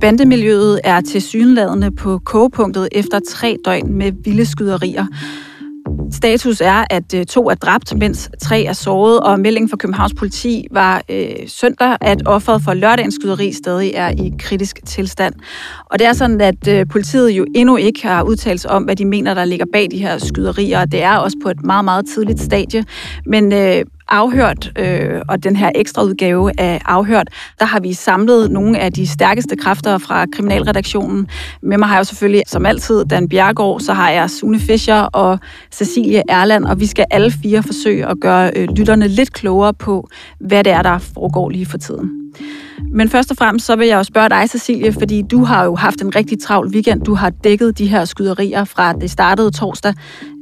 Bandemiljøet er til synladende på kogepunktet efter tre døgn med vilde skyderier. Status er, at øh, to er dræbt, mens tre er såret, og meldingen fra Københavns politi var øh, søndag, at offeret for lørdagens skyderi stadig er i kritisk tilstand. Og det er sådan, at øh, politiet jo endnu ikke har udtalt sig om, hvad de mener, der ligger bag de her skyderier, og det er også på et meget, meget tidligt stadie. Men øh, Afhørt øh, og den her ekstra udgave af Afhørt, der har vi samlet nogle af de stærkeste kræfter fra kriminalredaktionen. Med mig har jeg jo selvfølgelig, som altid, Dan Bjergård, så har jeg Sune Fischer og Cecilie Erland, og vi skal alle fire forsøge at gøre øh, lytterne lidt klogere på, hvad det er, der foregår lige for tiden. Men først og fremmest så vil jeg jo spørge dig, Cecilie, fordi du har jo haft en rigtig travl weekend. Du har dækket de her skyderier fra det startede torsdag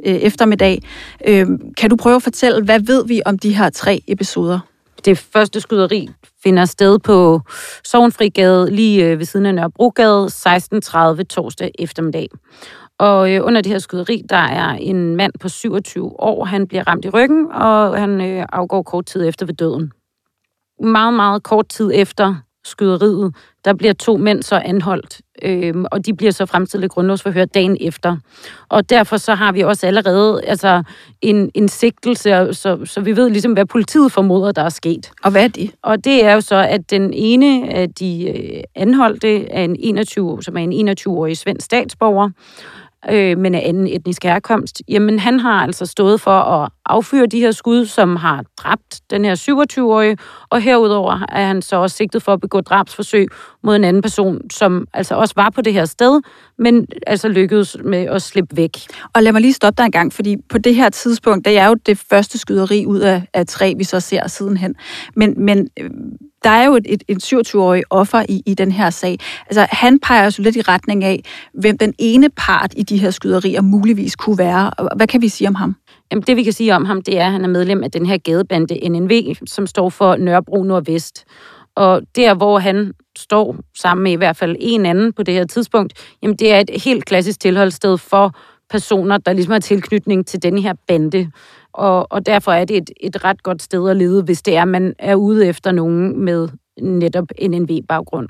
øh, eftermiddag. Øh, kan du prøve at fortælle, hvad ved vi om de her tre episoder? Det første skyderi finder sted på Sovnfrigade lige øh, ved siden af Nørrebrogade 16.30 torsdag eftermiddag. Og øh, under det her skyderi, der er en mand på 27 år. Han bliver ramt i ryggen, og han øh, afgår kort tid efter ved døden meget, meget kort tid efter skyderiet, der bliver to mænd så anholdt, øh, og de bliver så fremstillet grundlovsforhør dagen efter. Og derfor så har vi også allerede altså, en, en sigtelse, så, så vi ved ligesom, hvad politiet formoder, der er sket. Og hvad er det? Og det er jo så, at den ene af de øh, anholdte er en 21, som er en 21-årig svensk statsborger, øh, men af anden etnisk herkomst, jamen han har altså stået for at affyre de her skud, som har dræbt den her 27-årige, og herudover er han så også sigtet for at begå drabsforsøg mod en anden person, som altså også var på det her sted, men altså lykkedes med at slippe væk. Og lad mig lige stoppe dig en gang, fordi på det her tidspunkt, det er jo det første skyderi ud af, af tre, vi så ser sidenhen. Men, men øh, der er jo et, et, et 27-årig offer i, i den her sag. Altså, han peger jo lidt i retning af, hvem den ene part i de her skyderier muligvis kunne være. Hvad kan vi sige om ham? Jamen, det vi kan sige om ham, det er, at han er medlem af den her gadebande NNV, som står for Nørrebro Nordvest. Og der, hvor han står sammen med i hvert fald en anden på det her tidspunkt, jamen det er et helt klassisk tilholdssted for personer, der ligesom har tilknytning til den her bande. Og, og derfor er det et, et ret godt sted at lede, hvis det er, at man er ude efter nogen med netop NNV-baggrund.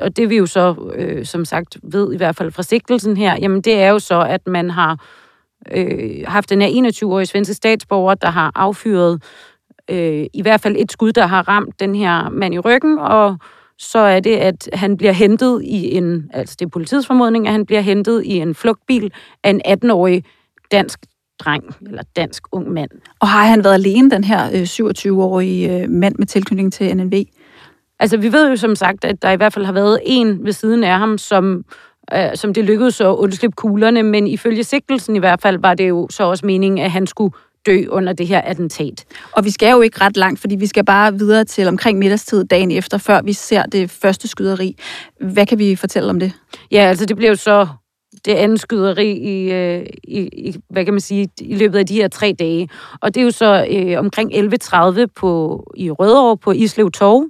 Og det vi jo så, øh, som sagt, ved i hvert fald fra sigtelsen her, jamen det er jo så, at man har øh, haft den her 21-årige svenske statsborger, der har affyret øh, i hvert fald et skud, der har ramt den her mand i ryggen, og så er det, at han bliver hentet i en, altså det er politiets formodning, at han bliver hentet i en flugtbil af en 18-årig dansk dreng, eller dansk ung mand. Og har han været alene, den her 27-årige øh, mand med tilknytning til NNV? Altså, vi ved jo som sagt, at der i hvert fald har været en ved siden af ham, som, øh, som det lykkedes at undslippe kuglerne, men ifølge sigtelsen i hvert fald var det jo så også meningen, at han skulle dø under det her attentat. Og vi skal jo ikke ret langt, fordi vi skal bare videre til omkring middagstid dagen efter, før vi ser det første skyderi. Hvad kan vi fortælle om det? Ja, altså det blev så det andet skyderi i, øh, i, i, hvad kan man sige, i løbet af de her tre dage. Og det er jo så øh, omkring 11.30 på, i Rødovre på Islev Torv,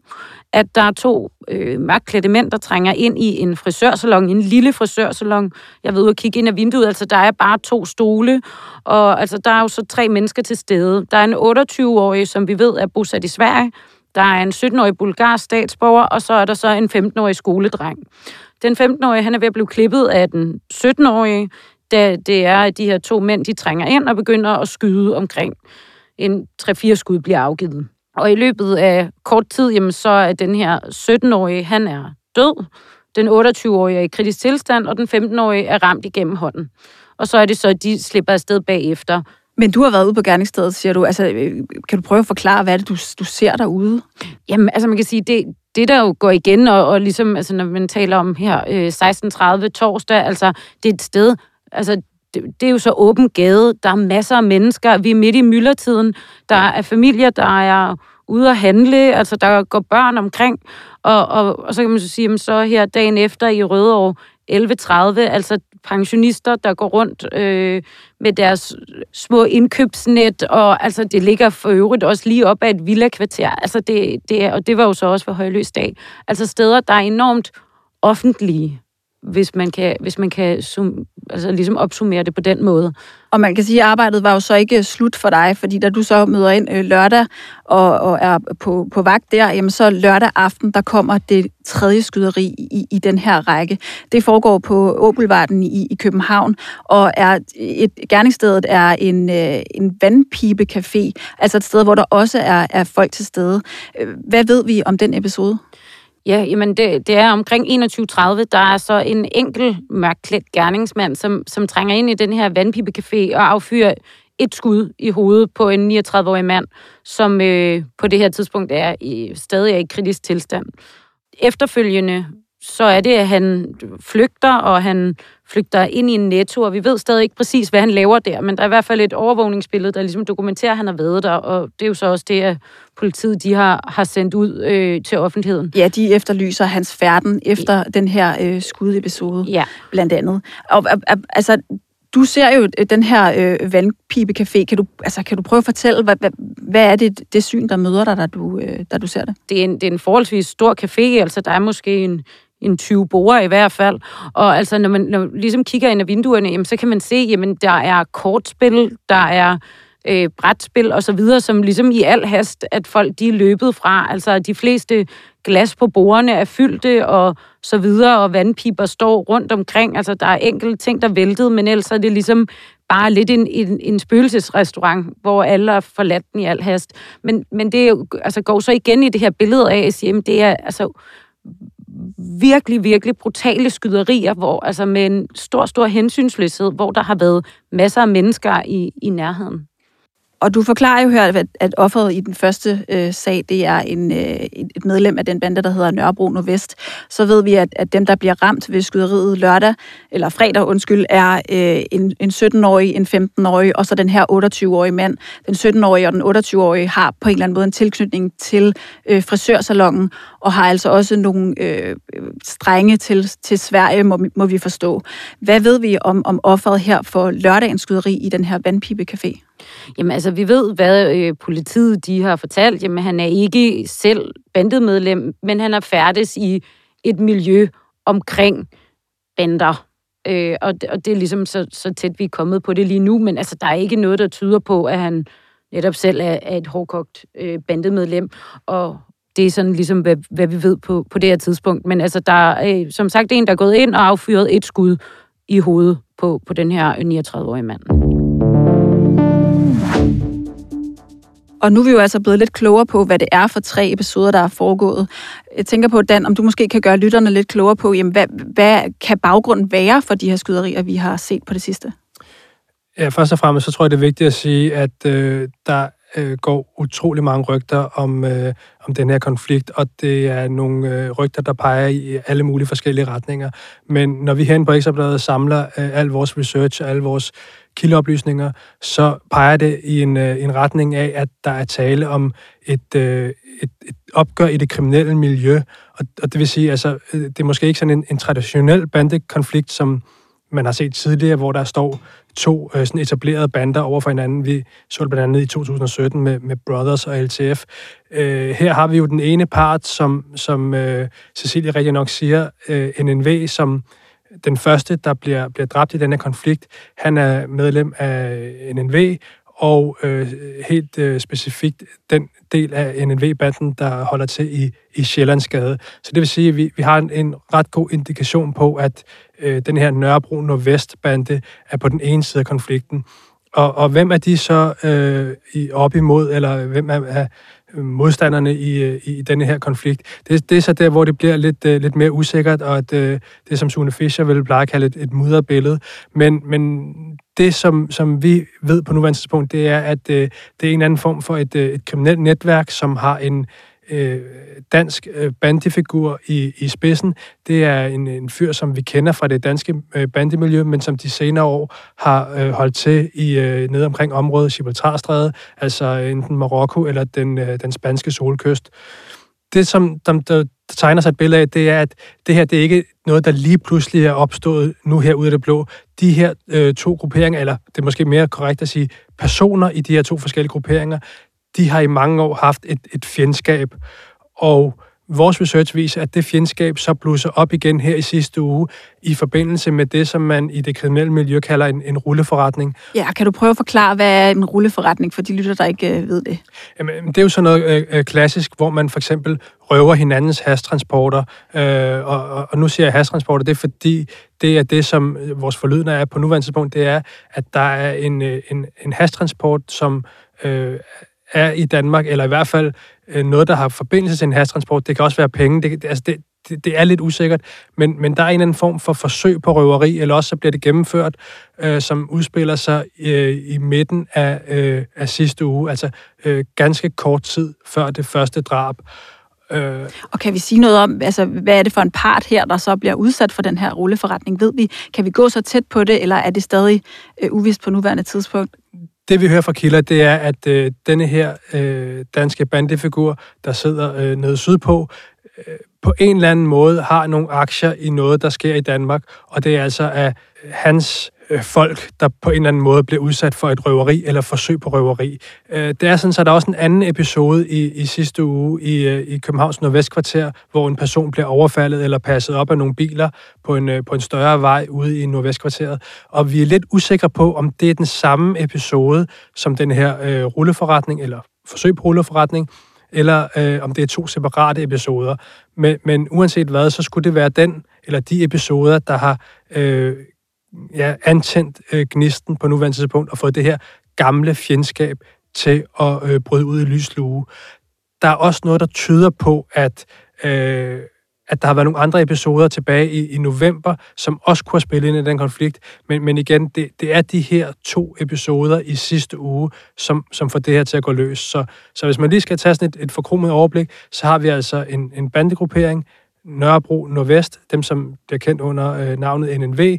at der er to øh, magtklædte mænd, der trænger ind i en frisørsalon, en lille frisørsalon. Jeg ved at kigge ind af vinduet, altså der er bare to stole, og altså der er jo så tre mennesker til stede. Der er en 28-årig, som vi ved er bosat i Sverige, der er en 17-årig bulgarsk statsborger, og så er der så en 15-årig skoledreng. Den 15-årige, han er ved at blive klippet af den 17-årige, da det er, at de her to mænd, de trænger ind og begynder at skyde omkring. En 3-4 skud bliver afgivet. Og i løbet af kort tid, jamen, så er den her 17-årige, han er død. Den 28-årige er i kritisk tilstand, og den 15-årige er ramt igennem hånden. Og så er det så, at de slipper afsted bagefter. Men du har været ude på gerningsstedet, siger du. Altså, øh, kan du prøve at forklare, hvad det du, du ser derude? Jamen, altså man kan sige, det, det der jo går igen, og, og ligesom, altså, når man taler om her øh, 16.30 torsdag, altså det er et sted, altså det, det er jo så åben gade, der er masser af mennesker, vi er midt i myldretiden, der er familier, der er ude at handle, altså der går børn omkring, og, og, og så kan man så sige, så her dagen efter i Rødovre, 11.30, altså pensionister, der går rundt øh, med deres små indkøbsnet, og altså det ligger for øvrigt også lige op ad et villa-kvarter, altså det, det, og det var jo så også for højløs dag. Altså steder, der er enormt offentlige, hvis man kan, hvis man kan sum, altså ligesom opsummere det på den måde. Og man kan sige, at arbejdet var jo så ikke slut for dig, fordi da du så møder ind øh, lørdag og, og er på, på vagt der, jamen så lørdag aften, der kommer det tredje skyderi i, i den her række. Det foregår på Åbelvarden i, i København, og er et, gerningsstedet er en, øh, en vandpibecafé, altså et sted, hvor der også er, er folk til stede. Øh, hvad ved vi om den episode? Ja, jamen det, det er omkring 21.30, der er så en enkel mørkklædt gerningsmand, som, som trænger ind i den her vandpipecafé og affyrer et skud i hovedet på en 39-årig mand, som øh, på det her tidspunkt er i, stadig er i kritisk tilstand. Efterfølgende så er det, at han flygter, og han flygter ind i en netto, og vi ved stadig ikke præcis, hvad han laver der, men der er i hvert fald et overvågningsbillede, der ligesom dokumenterer, at han har været der, og det er jo så også det, at politiet de har, har sendt ud øh, til offentligheden. Ja, de efterlyser hans færden efter ja. den her øh, skudepisode, ja. blandt andet. Og, altså, du ser jo den her øh, vandpibecafé. Kan du, altså, kan du prøve at fortælle, hvad, hvad, hvad er det, det syn, der møder dig, da du, øh, da du ser det? Det er, en, det er en forholdsvis stor café, altså der er måske en en 20 borer i hvert fald. Og altså, når man, når man ligesom kigger ind ad vinduerne, jamen, så kan man se, jamen, der er kortspil, der er øh, brætspil og så videre, som ligesom i al hast, at folk de er løbet fra. Altså, de fleste glas på bordene er fyldte og så videre, og vandpiber står rundt omkring. Altså, der er enkelte ting, der væltede, men ellers er det ligesom bare lidt en, en, en spøgelsesrestaurant, hvor alle er forladt den i al hast. Men, men det altså, går så igen i det her billede af, at jamen, det er altså virkelig, virkelig brutale skyderier, hvor, altså med en stor, stor hensynsløshed, hvor der har været masser af mennesker i, i nærheden. Og du forklarer jo her, at, at offeret i den første øh, sag, det er en, øh, et medlem af den bande, der hedder Nørrebro Nordvest. Så ved vi, at, at dem, der bliver ramt ved skyderiet lørdag, eller fredag, undskyld, er øh, en, en 17-årig, en 15-årig, og så den her 28-årige mand. Den 17-årige og den 28-årige har på en eller anden måde en tilknytning til øh, frisørsalongen, og har altså også nogle øh, strenge til, til Sverige, må, må vi forstå. Hvad ved vi om, om offeret her for lørdagens skyderi i den her vandpibecafé? Jamen altså, vi ved, hvad øh, politiet de har fortalt. Jamen, han er ikke selv bandemedlem, men han er færdes i et miljø omkring bander. Øh, og, det, og det er ligesom så, så tæt, vi er kommet på det lige nu, men altså, der er ikke noget, der tyder på, at han netop selv er, er et hårdkogt øh, bandemedlem, og det er sådan ligesom, hvad, hvad vi ved på, på det her tidspunkt. Men altså, der er øh, som sagt en, der er gået ind og affyret et skud i hovedet på, på den her 39-årige mand. Og nu er vi jo altså blevet lidt klogere på, hvad det er for tre episoder, der er foregået. Jeg tænker på, Dan, om du måske kan gøre lytterne lidt klogere på, jamen, hvad, hvad kan baggrunden være for de her skyderier, vi har set på det sidste? Ja, først og fremmest så tror jeg, det er vigtigt at sige, at øh, der øh, går utrolig mange rygter om, øh, om den her konflikt, og det er nogle øh, rygter, der peger i alle mulige forskellige retninger. Men når vi herinde på Ekstrabladet samler øh, al vores research og al vores kildeoplysninger, så peger det i en, øh, en retning af, at der er tale om et, øh, et, et opgør i det kriminelle miljø. Og, og det vil sige, altså, øh, det er måske ikke sådan en, en traditionel bandekonflikt, som man har set tidligere, hvor der står to øh, sådan etablerede bander over for hinanden. Vi så det blandt andet i 2017 med, med Brothers og LTF. Øh, her har vi jo den ene part, som, som øh, Cecilie rigtig nok siger, øh, NNV, som den første, der bliver, bliver dræbt i denne konflikt. Han er medlem af NNV, og øh, helt øh, specifikt den del af NNV-banden, der holder til i, i Sjællandsgade. Så det vil sige, at vi, vi har en, en ret god indikation på, at øh, den her Nørrebro Nordvest-bande er på den ene side af konflikten. Og, og hvem er de så øh, i, op imod, eller hvem er, er modstanderne øh, i, i denne her konflikt. Det, det er så der, hvor det bliver lidt, uh, lidt mere usikkert, og at, uh, det, som Sune Fischer vil pleje at kalde et, et mudderbillede. Men, men det, som, som vi ved på nuværende tidspunkt, det er, at uh, det er en anden form for et, uh, et kriminelt netværk, som har en, øh, dansk øh, bandefigur i, i spidsen. Det er en, en fyr, som vi kender fra det danske øh, bandemiljø, men som de senere år har øh, holdt til i øh, nede omkring området Gibraltarstræde, altså øh, enten Marokko eller den, øh, den spanske solkyst. Det, som der, der tegner sig et billede af, det er, at det her det er ikke noget, der lige pludselig er opstået nu her ude af det blå. De her øh, to grupperinger, eller det er måske mere korrekt at sige, personer i de her to forskellige grupperinger, de har i mange år haft et, et fjendskab, og vores research viser, at det fjendskab så blusser op igen her i sidste uge i forbindelse med det, som man i det kriminelle miljø kalder en, en rulleforretning. Ja, kan du prøve at forklare, hvad er en rulleforretning for de lytter, der ikke øh, ved det? Jamen, det er jo sådan noget øh, øh klassisk, hvor man for eksempel røver hinandens hastransporter. Øh, og, og, og nu siger jeg hastransporter, det er fordi, det er det, som vores forlydende er på nuværende tidspunkt, det er, at der er en, øh, en, en hastransport, som øh, er i Danmark, eller i hvert fald øh, noget, der har forbindelse til en hastransport. Det kan også være penge. Det, det, altså det, det, det er lidt usikkert, men, men der er en eller anden form for forsøg på røveri, eller også så bliver det gennemført, øh, som udspiller sig øh, i midten af, øh, af sidste uge, altså øh, ganske kort tid før det første drab. Øh. Og kan vi sige noget om, altså, hvad er det for en part her, der så bliver udsat for den her rulleforretning? Ved vi, kan vi gå så tæt på det, eller er det stadig øh, uvist på nuværende tidspunkt? Det vi hører fra kilder, det er, at øh, denne her øh, danske bandefigur, der sidder øh, nede sydpå, øh, på en eller anden måde har nogle aktier i noget, der sker i Danmark, og det er altså at hans øh, folk, der på en eller anden måde bliver udsat for et røveri eller forsøg på røveri. Øh, det er sådan, så der er også en anden episode i, i sidste uge i, øh, i Københavns Nordvestkvarter, hvor en person bliver overfaldet eller passet op af nogle biler på en, øh, på en større vej ude i Nordvestkvarteret. Og vi er lidt usikre på, om det er den samme episode som den her øh, rulleforretning, eller forsøg på rulleforretning, eller øh, om det er to separate episoder. Men, men uanset hvad, så skulle det være den eller de episoder, der har øh, ja, antændt øh, gnisten på nuværende tidspunkt og fået det her gamle fjendskab til at øh, bryde ud i lyslue. Der er også noget, der tyder på, at, øh, at der har været nogle andre episoder tilbage i, i november, som også kunne have spillet ind i den konflikt. Men, men igen, det, det er de her to episoder i sidste uge, som, som får det her til at gå løs. Så, så hvis man lige skal tage sådan et, et forkromet overblik, så har vi altså en, en bandegruppering, Nørrebro Nordvest, dem som bliver kendt under øh, navnet NNV,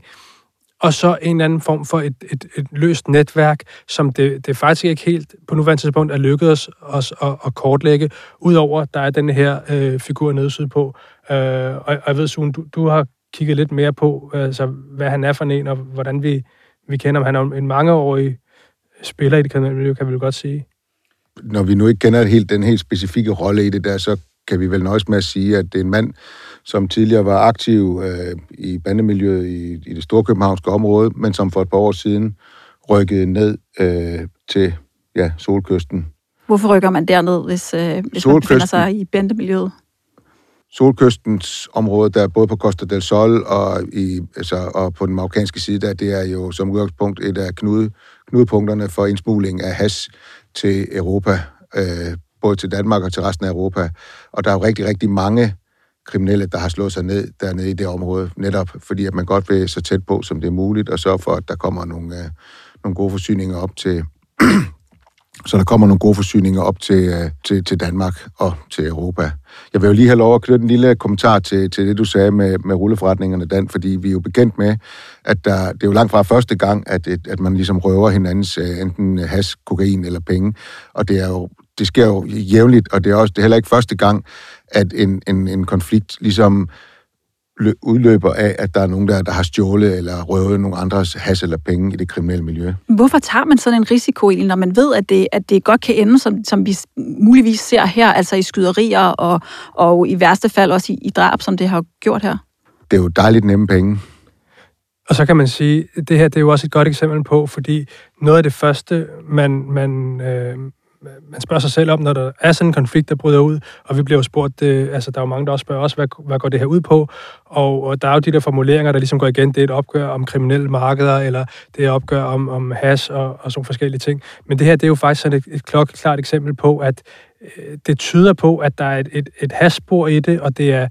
og så en eller anden form for et, et, et løst netværk, som det, det faktisk ikke helt på nuværende tidspunkt er lykkedes os at, at kortlægge, udover der er den her øh, figur nede sydpå. Øh, og, og jeg ved, Sune, du, du har kigget lidt mere på, altså, hvad han er for en, og hvordan vi, vi kender ham. Han er en mangeårig spiller i det kriminelle miljø, kan vi jo godt sige. Når vi nu ikke kender helt den helt specifikke rolle i det der, så kan vi vel nøjes med at sige, at det er en mand, som tidligere var aktiv øh, i bandemiljøet i, i det store københavnske område, men som for et par år siden rykkede ned øh, til ja, Solkysten. Hvorfor rykker man derned, hvis, øh, hvis man befinder sig i bandemiljøet? Solkystens område, der er både på Costa del Sol og, i, altså, og på den marokkanske side, der det er jo som udgangspunkt et af knude, knudepunkterne for indsmugling af has til Europa, øh, både til Danmark og til resten af Europa. Og der er jo rigtig, rigtig mange kriminelle, der har slået sig ned dernede i det område, netop fordi at man godt vil så tæt på, som det er muligt, og sørge for, at der kommer nogle, øh, nogle gode forsyninger op til, så der kommer nogle gode forsyninger op til, øh, til, til Danmark og til Europa. Jeg vil jo lige have lov at knytte en lille kommentar til, til det, du sagde med, med rulleforretningerne, Dan, fordi vi er jo bekendt med, at der, det er jo langt fra første gang, at, at man ligesom røver hinandens øh, enten has, kokain eller penge, og det er jo det sker jo jævnligt, og det er også det er heller ikke første gang, at en, en, en konflikt ligesom udløber af, at der er nogen, der, der har stjålet eller røvet nogle andres has eller penge i det kriminelle miljø. Hvorfor tager man sådan en risiko egentlig, når man ved, at det, at det godt kan ende, som, som vi muligvis ser her, altså i skyderier og, og i værste fald også i, i drab, som det har gjort her? Det er jo dejligt nemme penge. Og så kan man sige, at det her det er jo også et godt eksempel på, fordi noget af det første, man, man, øh, man spørger sig selv om, når der er sådan en konflikt, der bryder ud, og vi bliver jo spurgt, øh, altså der er jo mange, der også spørger os, hvad, hvad går det her ud på? Og, og der er jo de der formuleringer, der ligesom går igen, det er et opgør om kriminelle markeder, eller det er et opgør om, om hash og, og sådan forskellige ting. Men det her, det er jo faktisk sådan et, et klokkeklart eksempel på, at øh, det tyder på, at der er et, et, et hashspor i det, og det er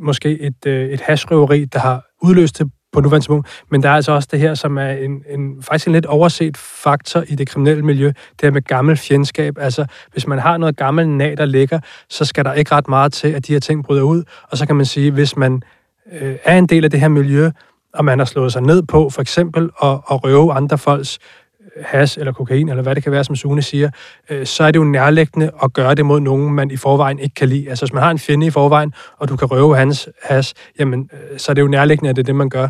måske et, øh, et hashrøveri, der har udløst det på nuværende tidspunkt. Men der er altså også det her, som er en, en, faktisk en lidt overset faktor i det kriminelle miljø, det her med gammel fjendskab. Altså, hvis man har noget gammel nag, der ligger, så skal der ikke ret meget til, at de her ting bryder ud. Og så kan man sige, hvis man øh, er en del af det her miljø, og man har slået sig ned på for eksempel at, at røve andre folks has eller kokain, eller hvad det kan være, som Sune siger, øh, så er det jo nærliggende at gøre det mod nogen, man i forvejen ikke kan lide. Altså hvis man har en fjende i forvejen, og du kan røve hans has, jamen øh, så er det jo nærliggende, at det er det, man gør.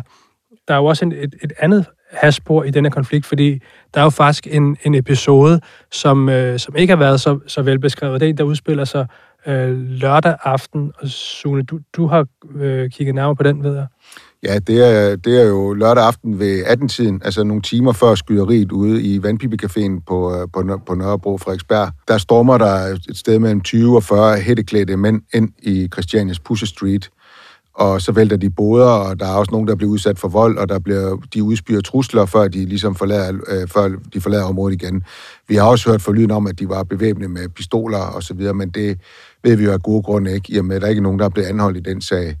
Der er jo også en, et, et andet hasspor i denne konflikt, fordi der er jo faktisk en, en episode, som, øh, som ikke har været så, så velbeskrevet. Det er en, der udspiller sig øh, lørdag aften. Og Sune, du, du har øh, kigget nærmere på den, ved jeg. Ja, det er, det er jo lørdag aften ved 18-tiden, altså nogle timer før skyderiet ude i Vandpibecaféen på, øh, på, på Nørrebro Frederiksberg. Der stormer der et sted mellem 20 og 40 hætteklædte mænd ind i Christianias Pusher Street, og så vælter de boder, og der er også nogen, der bliver udsat for vold, og der bliver, de udspyrer trusler, før de ligesom forlader, øh, før de forlader området igen. Vi har også hørt forlyden om, at de var bevæbnet med pistoler og så videre, men det ved vi jo af gode grunde ikke, i og med, at der ikke er nogen, der er blevet anholdt i den sag.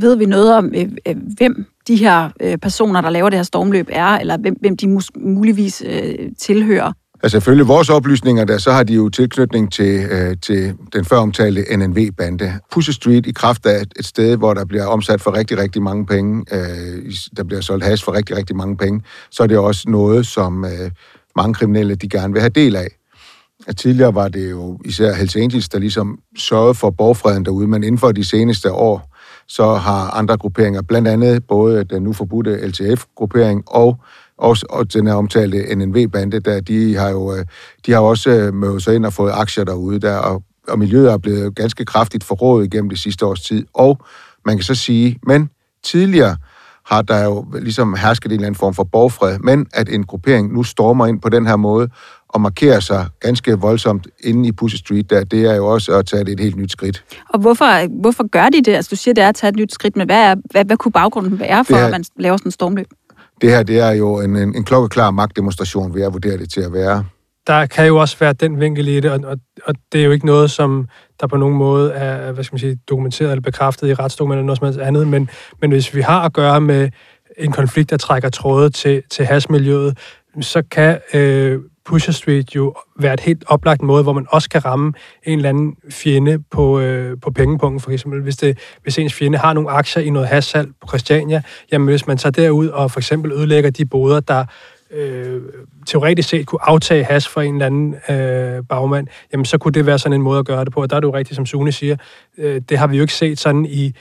Ved vi noget om, øh, øh, hvem de her øh, personer, der laver det her stormløb, er, eller hvem, hvem de mus- muligvis øh, tilhører? Altså ifølge vores oplysninger, der, så har de jo tilknytning til, øh, til den før omtalte NNV-bande. Pussy Street i kraft af et, et sted, hvor der bliver omsat for rigtig, rigtig mange penge, øh, der bliver solgt has for rigtig, rigtig mange penge, så er det også noget, som øh, mange kriminelle de gerne vil have del af. At tidligere var det jo især Hells Angels, der ligesom sørgede for borgfreden derude, men inden for de seneste år, så har andre grupperinger, blandt andet både den nu forbudte LTF-gruppering og også og den her omtalte NNV-bande, der de har jo øh, de har også øh, mødt sig ind og fået aktier derude, der, og, og miljøet er blevet ganske kraftigt forrådet igennem det sidste års tid. Og man kan så sige, men tidligere har der jo ligesom hersket en eller anden form for borgfred, men at en gruppering nu stormer ind på den her måde og markerer sig ganske voldsomt inde i Pussy Street, der, det er jo også at tage et helt nyt skridt. Og hvorfor, hvorfor gør de det? Altså, du siger, det er at tage et nyt skridt, men hvad, er, hvad, hvad kunne baggrunden være for, her, at man laver sådan en stormløb? Det her, det er jo en, en, en klokkeklar magtdemonstration, vil jeg vurdere det til at være. Der kan jo også være den vinkel i det, og, og, og det er jo ikke noget, som der på nogen måde er hvad skal man sige, dokumenteret eller bekræftet i retsdokumenter eller noget som helst andet, men, men hvis vi har at gøre med en konflikt, der trækker tråde til, til hasmiljøet, så kan øh, Pusher Street jo være et helt oplagt måde, hvor man også kan ramme en eller anden fjende på, øh, på pengepunkten, for eksempel. Hvis, det, hvis ens fjende har nogle aktier i noget hashsalg på Christiania, jamen hvis man tager derud og for eksempel ødelægger de boder, der øh, teoretisk set kunne aftage has for en eller anden øh, bagmand, jamen så kunne det være sådan en måde at gøre det på. Og der er det jo rigtigt, som Sune siger, øh, det har vi jo ikke set sådan i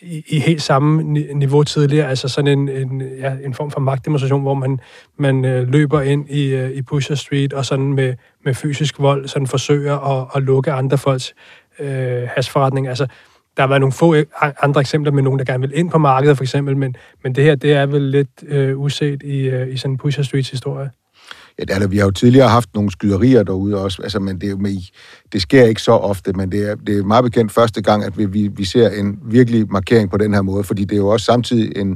i, i helt samme niveau tidligere, altså sådan en, en, ja, en form for magtdemonstration, hvor man, man øh, løber ind i, øh, i Pusher Street og sådan med, med fysisk vold sådan forsøger at, at lukke andre folks øh, hasforretning. Altså, der har været nogle få øh, andre eksempler med nogen, der gerne vil ind på markedet, for eksempel, men, men det her, det er vel lidt øh, uset i, øh, i sådan en Pusher Streets historie. Ja, det er. Vi har jo tidligere haft nogle skyderier derude også, altså, men det, med, det sker ikke så ofte, men det er, det er meget bekendt første gang, at vi, vi, vi ser en virkelig markering på den her måde, fordi det er jo også samtidig en,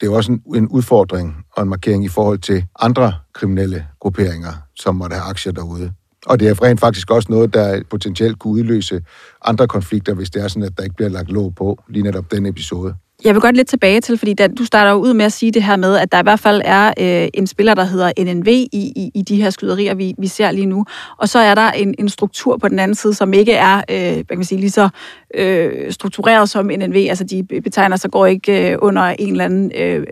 det er jo også en, en udfordring og en markering i forhold til andre kriminelle grupperinger, som måtte have aktier derude. Og det er rent faktisk også noget, der potentielt kunne udløse andre konflikter, hvis det er sådan, at der ikke bliver lagt låg på lige netop den episode. Jeg vil godt lidt tilbage til, fordi da, du starter jo ud med at sige det her med, at der i hvert fald er øh, en spiller, der hedder NNV i, i, i de her skyderier, vi, vi ser lige nu. Og så er der en, en struktur på den anden side, som ikke er øh, hvad kan man sige, lige så øh, struktureret som NNV. Altså de betegner sig går ikke øh, under en eller anden øh,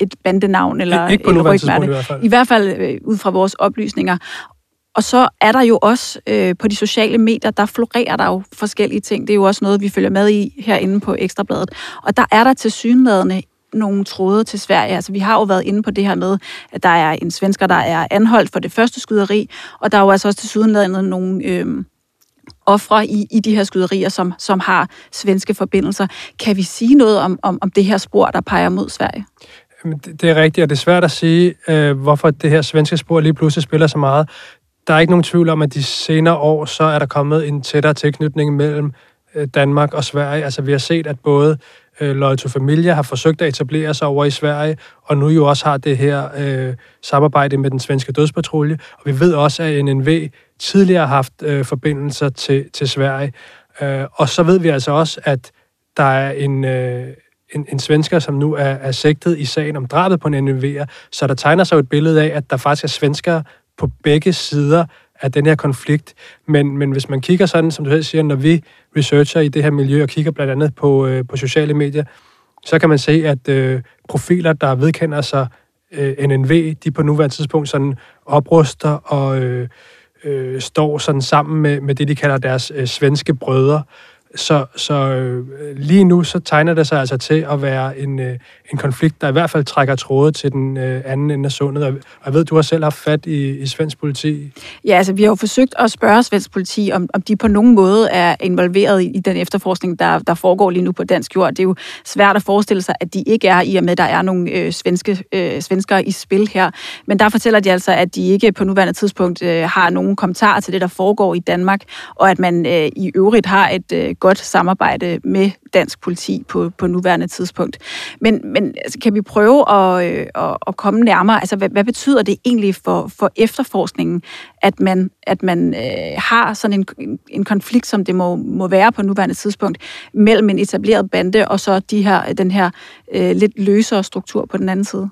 et bandenavn eller ikke på et rygmærke. I hvert fald, I hvert fald øh, ud fra vores oplysninger. Og så er der jo også øh, på de sociale medier, der florerer der jo forskellige ting. Det er jo også noget, vi følger med i herinde på Ekstrabladet. Og der er der til synlædende nogle tråde til Sverige. Altså, vi har jo været inde på det her med, at der er en svensker, der er anholdt for det første skyderi, og der er jo altså også til sydenlandet nogle øh, ofre i, i de her skyderier, som, som har svenske forbindelser. Kan vi sige noget om, om, om det her spor, der peger mod Sverige? Det er rigtigt, og det er svært at sige, øh, hvorfor det her svenske spor lige pludselig spiller så meget der er ikke nogen tvivl om, at de senere år, så er der kommet en tættere tilknytning mellem øh, Danmark og Sverige. Altså vi har set, at både øh, Loyal to Familia har forsøgt at etablere sig over i Sverige, og nu jo også har det her øh, samarbejde med den svenske dødspatrulje. Og vi ved også, at NNV tidligere har haft øh, forbindelser til, til Sverige. Øh, og så ved vi altså også, at der er en... Øh, en, en svensker, som nu er, er sigtet i sagen om drabet på en NNV'er. Så der tegner sig et billede af, at der faktisk er svenskere, på begge sider af den her konflikt. Men, men hvis man kigger sådan, som du selv siger, når vi researcher i det her miljø og kigger blandt andet på, øh, på sociale medier, så kan man se, at øh, profiler, der vedkender sig øh, NNV, de på nuværende tidspunkt sådan opruster og øh, øh, står sådan sammen med, med det, de kalder deres øh, svenske brødre. Så, så øh, lige nu så tegner det sig altså til at være en, øh, en konflikt, der i hvert fald trækker tråde til den øh, anden ende af sundet. Og jeg ved, du har selv haft fat i, i svensk politi. Ja, altså vi har jo forsøgt at spørge svensk politi, om, om de på nogen måde er involveret i, i den efterforskning, der, der foregår lige nu på dansk jord. Det er jo svært at forestille sig, at de ikke er, i og med, at der er nogle øh, svenske, øh, svenskere i spil her. Men der fortæller de altså, at de ikke på nuværende tidspunkt øh, har nogen kommentarer til det, der foregår i Danmark, og at man øh, i øvrigt har et øh, godt samarbejde med dansk politi på, på nuværende tidspunkt. Men, men altså, kan vi prøve at, øh, at, at komme nærmere? Altså, hvad, hvad betyder det egentlig for, for efterforskningen, at man, at man øh, har sådan en, en konflikt, som det må, må være på nuværende tidspunkt, mellem en etableret bande og så de her, den her øh, lidt løsere struktur på den anden side?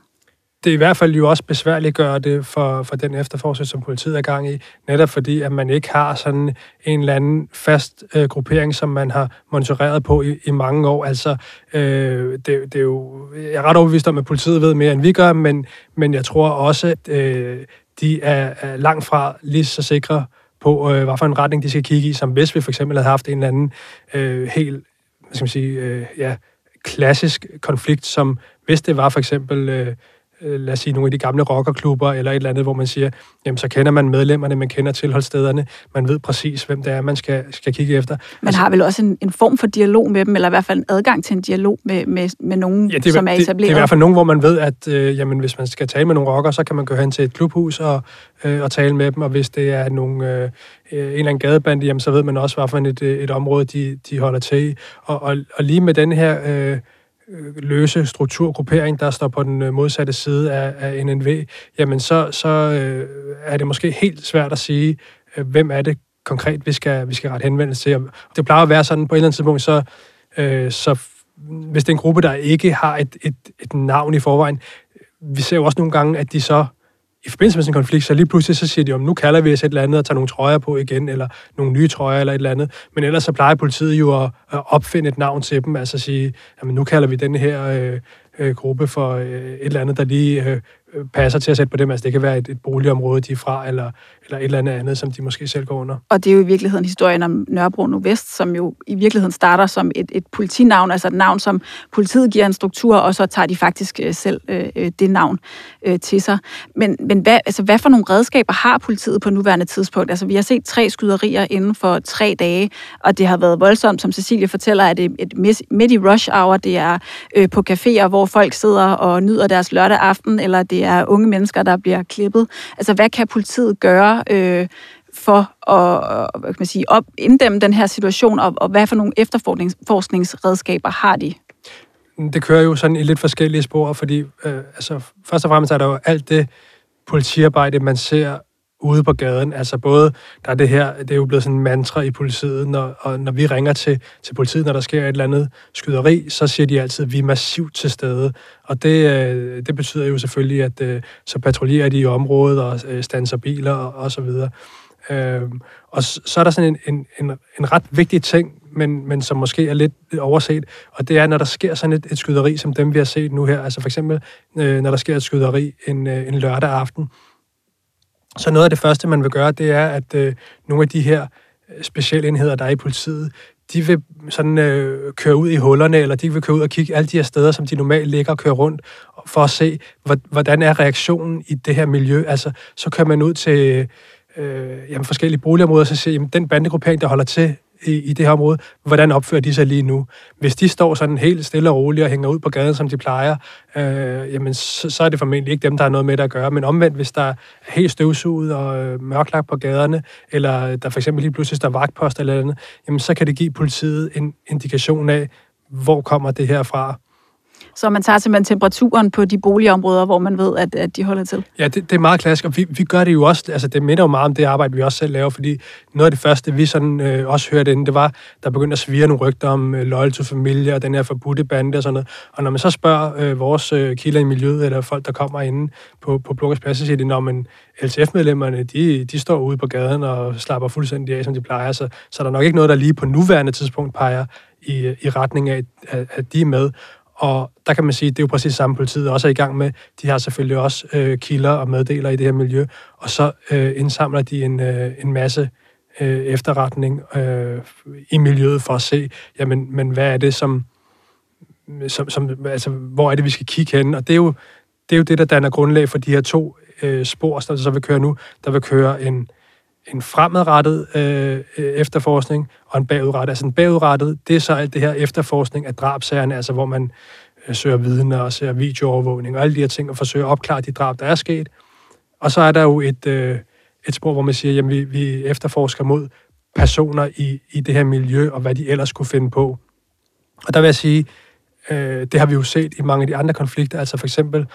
Det i hvert fald jo også besværligt gør det for, for den efterforskning, som politiet er gang i, netop fordi, at man ikke har sådan en eller anden fast øh, gruppering, som man har monitoreret på i, i mange år. Altså, øh, det, det er jo, jeg er ret overbevist om, at politiet ved mere, end vi gør, men, men jeg tror også, at øh, de er, er langt fra lige så sikre på, øh, hvad for en retning de skal kigge i, som hvis vi for eksempel havde haft en eller anden øh, helt, hvad skal man sige, øh, ja, klassisk konflikt, som hvis det var for eksempel... Øh, lad os sige, nogle af de gamle rockerklubber eller et eller andet, hvor man siger, jamen så kender man medlemmerne, man kender tilholdsstederne, man ved præcis, hvem det er, man skal, skal kigge efter. Man altså, har vel også en, en form for dialog med dem, eller i hvert fald en adgang til en dialog med, med, med nogen, ja, det, som er etableret? Det, det er i hvert fald nogen, hvor man ved, at øh, jamen, hvis man skal tale med nogle rockere, så kan man gå hen til et klubhus og, øh, og tale med dem, og hvis det er nogle, øh, en eller anden gadebande, jamen, så ved man også, hvad for et, et område, de, de holder til i. Og, og, og lige med den her... Øh, Øh, Øh, løse strukturgruppering, der står på den øh, modsatte side af, af NNV, jamen så, så øh, er det måske helt svært at sige, øh, hvem er det konkret, vi skal, vi skal rette henvendelse til. Det plejer at være sådan på et eller andet tidspunkt, så, øh, så hvis det er en gruppe, der ikke har et, et, et navn i forvejen, vi ser jo også nogle gange, at de så i forbindelse med sådan en konflikt, så lige pludselig så siger de, om nu kalder vi os et eller andet og tager nogle trøjer på igen, eller nogle nye trøjer eller et eller andet. Men ellers så plejer politiet jo at, at opfinde et navn til dem, altså sige, jamen nu kalder vi den her øh, øh, gruppe for øh, et eller andet, der lige Øh, øh passer til at sætte på dem. Altså det kan være et, et boligområde, de er fra, eller, eller et eller andet andet, som de måske selv går under. Og det er jo i virkeligheden historien om Nørrebro Nordvest, som jo i virkeligheden starter som et, et politinavn, altså et navn, som politiet giver en struktur, og så tager de faktisk øh, selv øh, øh, det navn øh, til sig. Men, men hvad, altså, hvad for nogle redskaber har politiet på nuværende tidspunkt? Altså vi har set tre skyderier inden for tre dage, og det har været voldsomt, som Cecilie fortæller, at det er et midt i rush hour, det er øh, på caféer, hvor folk sidder og nyder deres lørdag aften, eller det det er unge mennesker, der bliver klippet. Altså, hvad kan politiet gøre øh, for at øh, hvad kan man sige, op, inddæmme den her situation, og, og hvad for nogle efterforskningsredskaber har de? Det kører jo sådan i lidt forskellige spor, fordi øh, altså, først og fremmest er der jo alt det politiarbejde, man ser ude på gaden. Altså både, der er det her, det er jo blevet sådan en mantra i politiet, når, og når vi ringer til, til politiet, når der sker et eller andet skyderi, så siger de altid, at vi er massivt til stede. Og det, øh, det betyder jo selvfølgelig, at øh, så patruljerer de i området og stanser standser biler og, og så videre. Øhm, og så er der sådan en, en, en, en ret vigtig ting, men, men som måske er lidt overset, og det er, når der sker sådan et, et skyderi, som dem vi har set nu her. Altså for eksempel, øh, når der sker et skyderi en, øh, en lørdag aften, så noget af det første, man vil gøre, det er, at øh, nogle af de her øh, specialenheder, der er i politiet, de vil sådan øh, køre ud i hullerne, eller de vil køre ud og kigge alle de her steder, som de normalt ligger og kører rundt, for at se, hvordan er reaktionen i det her miljø. Altså, så kører man ud til øh, jamen, forskellige boligområder, og så siger, jamen, den bandegruppering, der holder til i, i det her område, hvordan opfører de sig lige nu? Hvis de står sådan helt stille og roligt og hænger ud på gaden, som de plejer, øh, jamen så, så er det formentlig ikke dem, der har noget med det at gøre. Men omvendt, hvis der er helt støvsuget og øh, mørklagt på gaderne, eller der for eksempel lige pludselig står vagtpost eller andet, jamen så kan det give politiet en indikation af, hvor kommer det her fra. Så man tager simpelthen temperaturen på de boligområder, hvor man ved, at, at de holder til. Ja, det, det er meget klassisk, og vi, vi gør det jo også, altså det minder jo meget om det arbejde, vi også selv laver, fordi noget af det første, vi sådan øh, også hørte inden, det var, der begyndte at svire nogle rygter om øh, loyal to familie og den her forbudte bande og sådan noget. Og når man så spørger øh, vores øh, kilder i miljøet, eller folk, der kommer inde på, på Plukkers Plads, så siger de, når man LTF-medlemmerne, de, de står ude på gaden og slapper fuldstændig af, som de plejer, så, så er der nok ikke noget, der lige på nuværende tidspunkt peger i, øh, i retning af, at, at de er med. Og der kan man sige, at det er jo præcis samme politiet også er i gang med. De har selvfølgelig også øh, kilder og meddeler i det her miljø, og så øh, indsamler de en, øh, en masse øh, efterretning øh, i miljøet for at se, jamen, men hvad er det, som, som, som altså, hvor er det, vi skal kigge hen? Og det er jo det, er jo det der danner grundlag for de her to øh, spor, der så vil køre nu. Der vil køre en, en fremadrettet øh, øh, efterforskning og en bagudrettet. Altså en bagudrettet, det er så alt det her efterforskning af drabsagerne, altså hvor man øh, søger vidner og ser videoovervågning og alle de her ting, og forsøger at opklare de drab, der er sket. Og så er der jo et, øh, et spor, hvor man siger, jamen vi, vi efterforsker mod personer i, i det her miljø, og hvad de ellers kunne finde på. Og der vil jeg sige, øh, det har vi jo set i mange af de andre konflikter, altså for eksempel,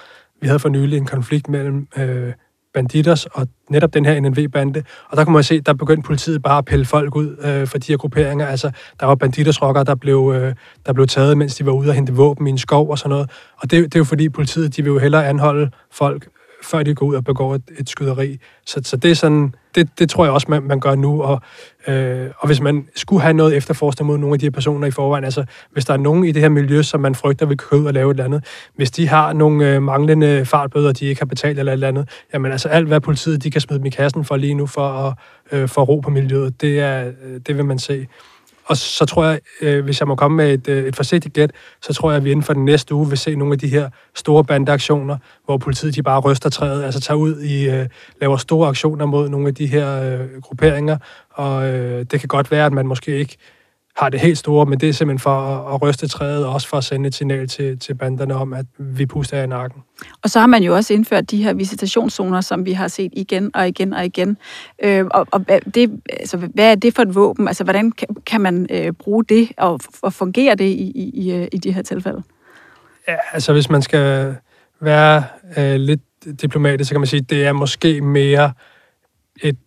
vi havde for nylig en konflikt mellem øh, Banditos og netop den her NNV-bande. Og der kunne man se, der begyndte politiet bare at pille folk ud øh, for de her grupperinger. Altså, der var banditos rockere, der blev, øh, der blev taget, mens de var ude og hente våben i en skov og sådan noget. Og det, det er jo fordi politiet, de vil jo hellere anholde folk før de går ud og begår et, et skyderi. Så, så det er sådan, det, det tror jeg også, man, man gør nu. Og, øh, og hvis man skulle have noget efterforskning mod nogle af de her personer i forvejen, altså hvis der er nogen i det her miljø, som man frygter vil køre ud og lave et eller andet, hvis de har nogle øh, manglende fartbøder, de ikke har betalt eller et eller andet, jamen altså alt, hvad politiet de kan smide dem i kassen for lige nu for at øh, få ro på miljøet, det, er, øh, det vil man se. Og så tror jeg, øh, hvis jeg må komme med et, øh, et forsigtigt gæt, så tror jeg, at vi inden for den næste uge vil se nogle af de her store bandeaktioner, hvor politiet de bare ryster træet, altså tager ud i, øh, laver store aktioner mod nogle af de her øh, grupperinger, og øh, det kan godt være, at man måske ikke har det helt store, men det er simpelthen for at, at ryste træet, og også for at sende et signal til, til banderne om, at vi puster af i nakken. Og så har man jo også indført de her visitationszoner, som vi har set igen og igen og igen. Øh, og og det, altså, hvad er det for et våben? Altså, hvordan kan, kan man øh, bruge det, og, og fungere det i, i, i, i de her tilfælde? Ja, altså hvis man skal være øh, lidt diplomatisk, så kan man sige, at det er måske mere et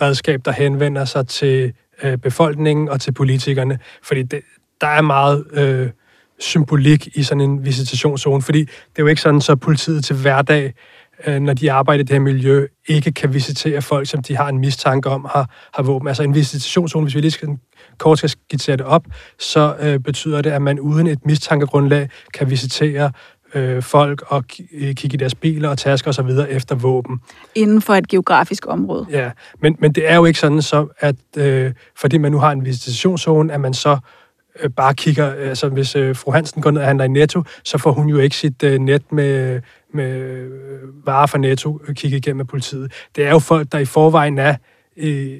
redskab, der henvender sig til øh, befolkningen og til politikerne, fordi det, der er meget øh, symbolik i sådan en visitationszone, fordi det er jo ikke sådan, så politiet til hverdag, øh, når de arbejder i det her miljø, ikke kan visitere folk, som de har en mistanke om har, har våben. Altså en visitationszone, hvis vi lige skal kort skal skitsere det op, så øh, betyder det, at man uden et mistankegrundlag kan visitere øh, folk og øh, kigge i deres biler og tasker osv. efter våben. Inden for et geografisk område. Ja, men, men det er jo ikke sådan, så at øh, fordi man nu har en visitationszone, at man så øh, bare kigger, altså hvis øh, fru Hansen går ned og handler i Netto, så får hun jo ikke sit øh, net med, med øh, varer fra Netto kigget igennem med politiet. Det er jo folk, der i forvejen er øh,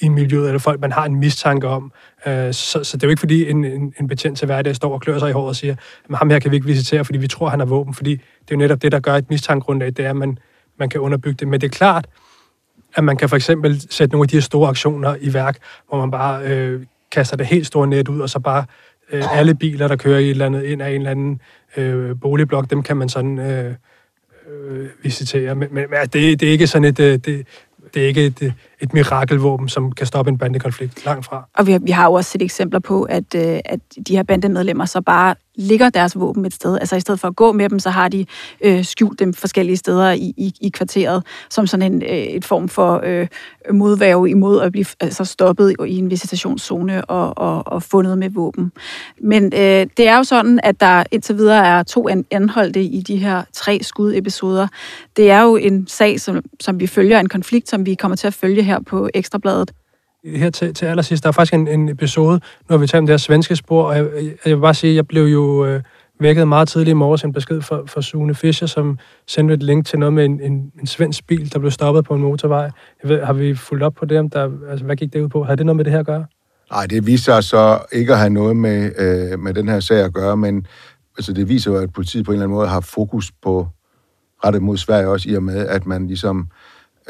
i miljøet, eller folk, man har en mistanke om. Øh, så, så det er jo ikke fordi en, en, en betjent til hverdag står og klør sig i håret og siger, at ham her kan vi ikke visitere, fordi vi tror, han har våben. Fordi det er jo netop det, der gør et mistankegrundlag, det er, at man, man kan underbygge det. Men det er klart, at man kan for eksempel sætte nogle af de her store aktioner i værk, hvor man bare øh, kaster det helt store net ud, og så bare øh, alle biler, der kører i et eller andet ind af en eller anden øh, boligblok, dem kan man sådan øh, øh, visitere. Men, men det, det er ikke sådan et... Øh, det, det er ikke et, et mirakelvåben, som kan stoppe en bandekonflikt langt fra. Og vi har, vi har jo også set eksempler på, at, øh, at de her bandemedlemmer så bare ligger deres våben et sted. Altså i stedet for at gå med dem, så har de øh, skjult dem forskellige steder i, i, i kvarteret, som sådan en øh, et form for øh, modværge imod at blive altså, stoppet i en visitationszone og, og, og fundet med våben. Men øh, det er jo sådan, at der indtil videre er to anholdte i de her tre skudepisoder. Det er jo en sag, som, som vi følger, en konflikt, som vi kommer til at følge her på Ekstrabladet her til, til allersidst, der er faktisk en, en episode, har vi talt om det her svenske spor, og jeg, jeg vil bare sige, at jeg blev jo øh, vækket meget tidligt i morges en besked fra, fra Sune Fischer, som sendte et link til noget med en, en, en svensk bil, der blev stoppet på en motorvej. Jeg ved, har vi fulgt op på det? Om der, altså, hvad gik det ud på? Har det noget med det her at gøre? Nej, det viser så ikke at have noget med, øh, med den her sag at gøre, men altså, det viser jo, at politiet på en eller anden måde har fokus på rettet mod Sverige også, i og med, at man ligesom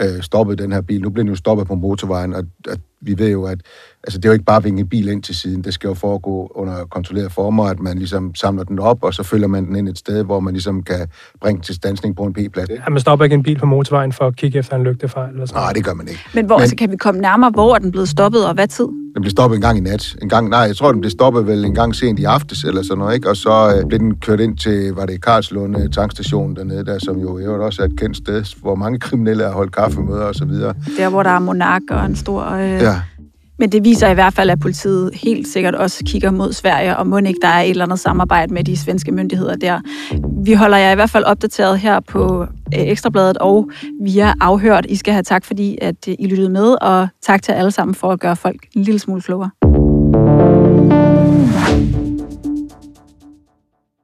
øh, stoppede den her bil. Nu blev den jo stoppet på motorvejen, og at vi ved jo, at altså, det er jo ikke bare at vinge en bil ind til siden. Det skal jo foregå under kontrolleret former, at man ligesom samler den op, og så følger man den ind et sted, hvor man ligesom kan bringe til stansning på en P-plads. Ja, man stopper ikke en bil på motorvejen for at kigge efter en lygtefejl? Eller sådan. Nej, det gør man ikke. Men, hvor, Men altså, kan vi komme nærmere, hvor er den blevet stoppet, og hvad tid? Den blev stoppet en gang i nat. En gang, nej, jeg tror, den blev stoppet vel en gang sent i aftes, eller sådan noget, ikke? Og så øh, blev den kørt ind til, var det Karlslunde tankstation dernede, der, som jo er også er et kendt sted, hvor mange kriminelle har holdt kaffemøder og så videre. Der, hvor der er monark og en stor... Øh... Ja men det viser i hvert fald, at politiet helt sikkert også kigger mod Sverige, og må ikke der er et eller andet samarbejde med de svenske myndigheder der. Vi holder jer i hvert fald opdateret her på øh, Ekstrabladet og via Afhørt. I skal have tak, fordi at øh, I lyttede med, og tak til alle sammen for at gøre folk en lille smule klogere.